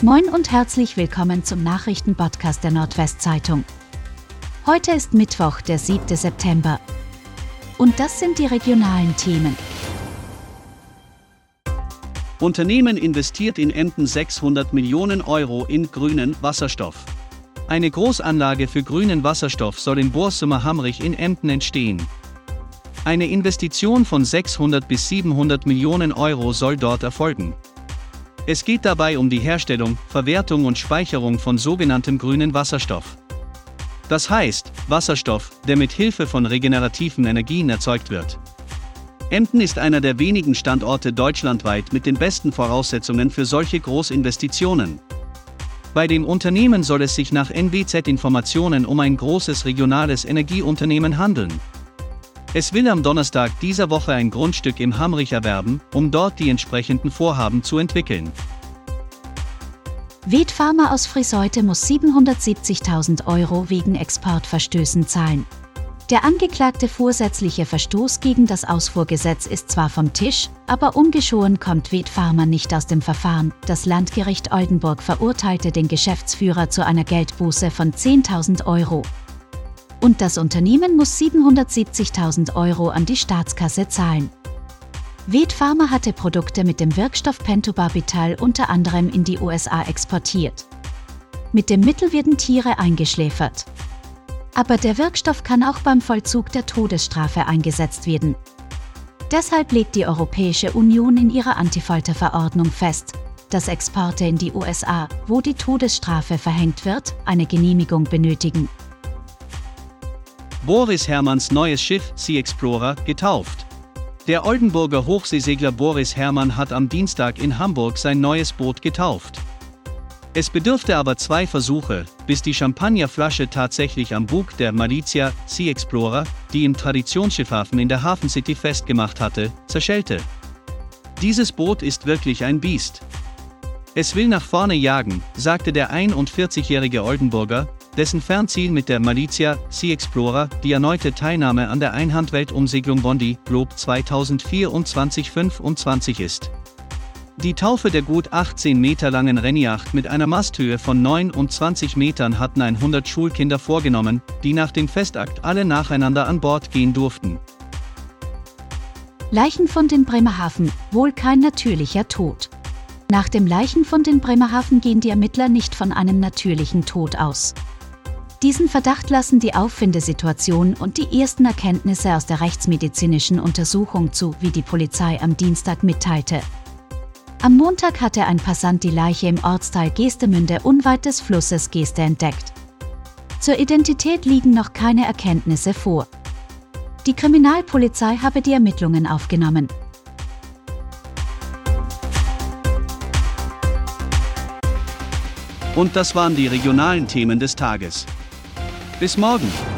Moin und herzlich willkommen zum Nachrichtenpodcast der Nordwestzeitung. Heute ist Mittwoch, der 7. September. Und das sind die regionalen Themen. Unternehmen investiert in Emden 600 Millionen Euro in grünen Wasserstoff. Eine Großanlage für grünen Wasserstoff soll in Borsummer Hamrich in Emden entstehen. Eine Investition von 600 bis 700 Millionen Euro soll dort erfolgen. Es geht dabei um die Herstellung, Verwertung und Speicherung von sogenanntem grünen Wasserstoff. Das heißt, Wasserstoff, der mit Hilfe von regenerativen Energien erzeugt wird. Emden ist einer der wenigen Standorte deutschlandweit mit den besten Voraussetzungen für solche Großinvestitionen. Bei dem Unternehmen soll es sich nach NWZ-Informationen um ein großes regionales Energieunternehmen handeln. Es will am Donnerstag dieser Woche ein Grundstück im Hamrich erwerben, um dort die entsprechenden Vorhaben zu entwickeln. Pharma aus Friseute muss 770.000 Euro wegen Exportverstößen zahlen. Der angeklagte vorsätzliche Verstoß gegen das Ausfuhrgesetz ist zwar vom Tisch, aber ungeschoren kommt Pharma nicht aus dem Verfahren. Das Landgericht Oldenburg verurteilte den Geschäftsführer zu einer Geldbuße von 10.000 Euro und das Unternehmen muss 770.000 Euro an die Staatskasse zahlen. Ved Pharma hatte Produkte mit dem Wirkstoff Pentobarbital unter anderem in die USA exportiert. Mit dem Mittel werden Tiere eingeschläfert. Aber der Wirkstoff kann auch beim Vollzug der Todesstrafe eingesetzt werden. Deshalb legt die Europäische Union in ihrer Antifolterverordnung fest, dass Exporte in die USA, wo die Todesstrafe verhängt wird, eine Genehmigung benötigen. Boris Hermanns neues Schiff Sea Explorer getauft. Der Oldenburger Hochseesegler Boris Hermann hat am Dienstag in Hamburg sein neues Boot getauft. Es bedurfte aber zwei Versuche, bis die Champagnerflasche tatsächlich am Bug der Malizia Sea Explorer, die im Traditionsschiffhafen in der Hafen City festgemacht hatte, zerschellte. Dieses Boot ist wirklich ein Biest. Es will nach vorne jagen, sagte der 41-jährige Oldenburger, dessen Fernziel mit der Malizia Sea Explorer die erneute Teilnahme an der Einhandweltumsegelung Bondi Globe 2024-25 ist. Die Taufe der gut 18 Meter langen Rennjacht mit einer Masthöhe von 29 Metern hatten 100 Schulkinder vorgenommen, die nach dem Festakt alle nacheinander an Bord gehen durften. Leichenfund in Bremerhaven, wohl kein natürlicher Tod. Nach dem Leichenfund in Bremerhaven gehen die Ermittler nicht von einem natürlichen Tod aus. Diesen Verdacht lassen die Auffindesituation und die ersten Erkenntnisse aus der rechtsmedizinischen Untersuchung zu, wie die Polizei am Dienstag mitteilte. Am Montag hatte ein Passant die Leiche im Ortsteil Geestemünde unweit des Flusses Geeste entdeckt. Zur Identität liegen noch keine Erkenntnisse vor. Die Kriminalpolizei habe die Ermittlungen aufgenommen. Und das waren die regionalen Themen des Tages. Bis morgen.